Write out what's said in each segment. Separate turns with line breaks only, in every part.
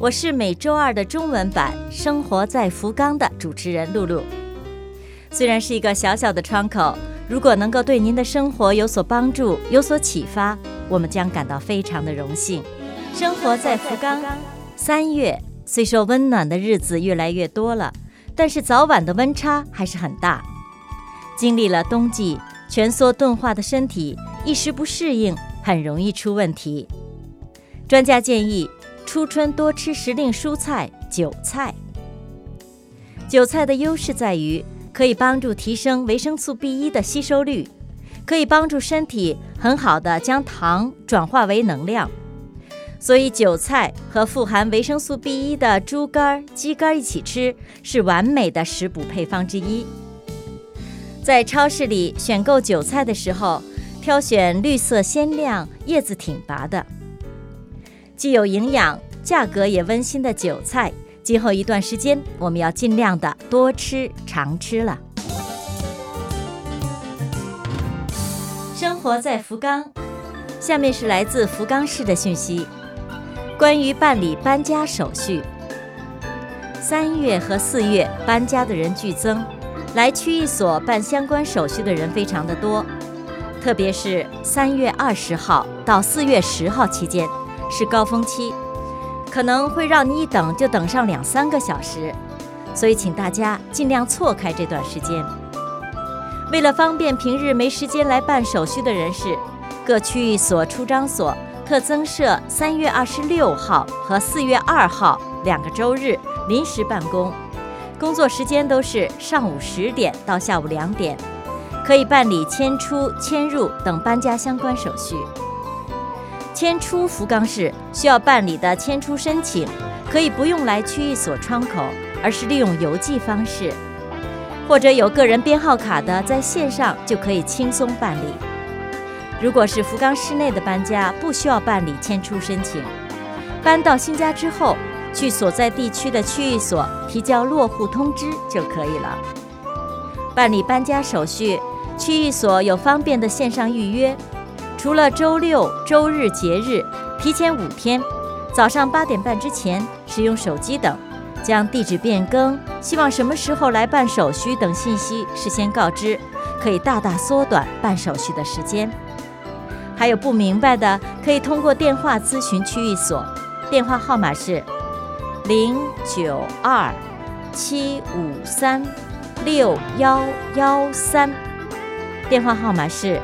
我是每周二的中文版《生活在福冈》的主持人露露。虽然是一个小小的窗口，如果能够对您的生活有所帮助、有所启发，我们将感到非常的荣幸。生活在福冈，三月虽说温暖的日子越来越多了，但是早晚的温差还是很大。经历了冬季，蜷缩钝化的身体一时不适应，很容易出问题。专家建议，初春多吃时令蔬菜韭菜。韭菜的优势在于可以帮助提升维生素 B 一的吸收率，可以帮助身体很好的将糖转化为能量。所以，韭菜和富含维生素 B 一的猪肝、鸡肝一起吃，是完美的食补配方之一。在超市里选购韭菜的时候，挑选绿色鲜亮、叶子挺拔的，既有营养、价格也温馨的韭菜。今后一段时间，我们要尽量的多吃、常吃了。生活在福冈，下面是来自福冈市的讯息。关于办理搬家手续，三月和四月搬家的人剧增，来区域所办相关手续的人非常的多，特别是三月二十号到四月十号期间是高峰期，可能会让你一等就等上两三个小时，所以请大家尽量错开这段时间。为了方便平日没时间来办手续的人士，各区域所出张所。特增设三月二十六号和四月二号两个周日临时办公，工作时间都是上午十点到下午两点，可以办理迁出、迁入等搬家相关手续。迁出福冈市需要办理的迁出申请，可以不用来区域所窗口，而是利用邮寄方式，或者有个人编号卡的，在线上就可以轻松办理。如果是福冈市内的搬家，不需要办理迁出申请。搬到新家之后，去所在地区的区域所提交落户通知就可以了。办理搬家手续，区域所有方便的线上预约。除了周六、周日节日，提前五天，早上八点半之前使用手机等，将地址变更、希望什么时候来办手续等信息事先告知，可以大大缩短办手续的时间。还有不明白的，可以通过电话咨询区域所，电话号码是零九二七五三六幺幺三，电话号码是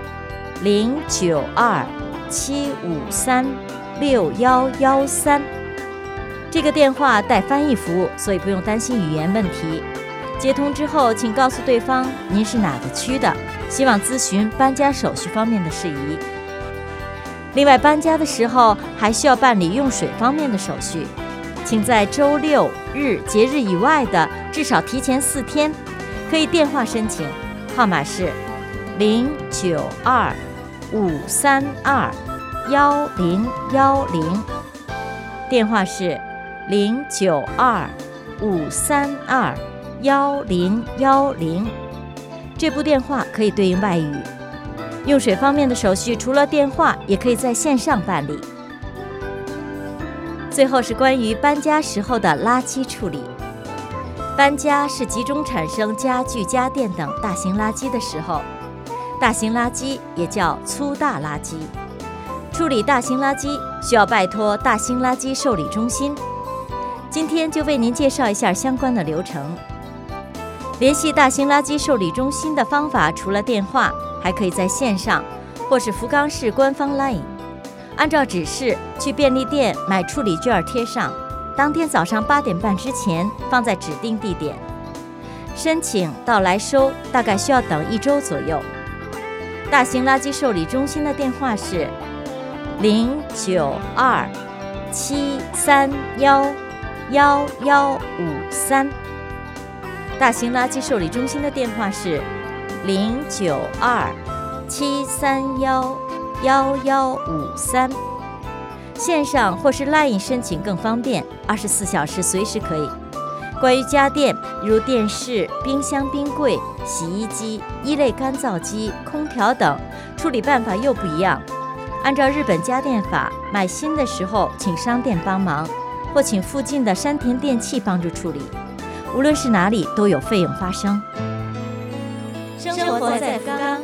零九二七五三六幺幺三。这个电话带翻译服务，所以不用担心语言问题。接通之后，请告诉对方您是哪个区的，希望咨询搬家手续方面的事宜。另外，搬家的时候还需要办理用水方面的手续，请在周六日节日以外的至少提前四天，可以电话申请，号码是零九二五三二幺零幺零，电话是零九二五三二幺零幺零，这部电话可以对应外语。用水方面的手续，除了电话，也可以在线上办理。最后是关于搬家时候的垃圾处理。搬家是集中产生家具、家电等大型垃圾的时候，大型垃圾也叫粗大垃圾。处理大型垃圾需要拜托大型垃圾受理中心。今天就为您介绍一下相关的流程。联系大型垃圾受理中心的方法，除了电话。还可以在线上，或是福冈市官方 LINE，按照指示去便利店买处理券贴上，当天早上八点半之前放在指定地点。申请到来收大概需要等一周左右。大型垃圾受理中心的电话是零九二七三幺幺幺五三，大型垃圾受理中心的电话是零九二七三幺幺幺五三，线上或是 LINE 申请更方便，二十四小时随时可以。关于家电，如电视、冰箱、冰柜、洗衣机、一类干燥机、空调等，处理办法又不一样。按照日本家电法，买新的时候请商店帮忙，或请附近的山田电器帮助处理。无论是哪里，都有费用发生。生活在福冈。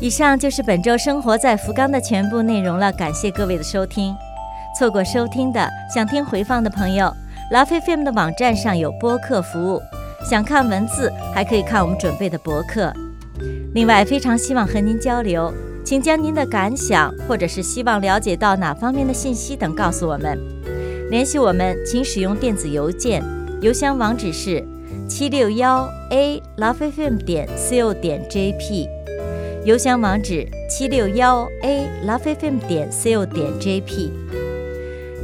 以上就是本周生活在福冈的全部内容了，感谢各位的收听。错过收听的，想听回放的朋友。拉菲 FM 的网站上有播客服务，想看文字还可以看我们准备的博客。另外，非常希望和您交流，请将您的感想或者是希望了解到哪方面的信息等告诉我们。联系我们，请使用电子邮件，邮箱网址是七六幺 a lovefm 点 co 点 jp，邮箱网址七六幺 a lovefm 点 co 点 jp。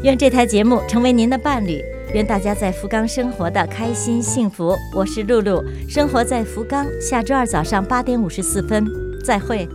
愿这台节目成为您的伴侣。愿大家在福冈生活的开心幸福。我是露露，生活在福冈。下周二早上八点五十四分，再会。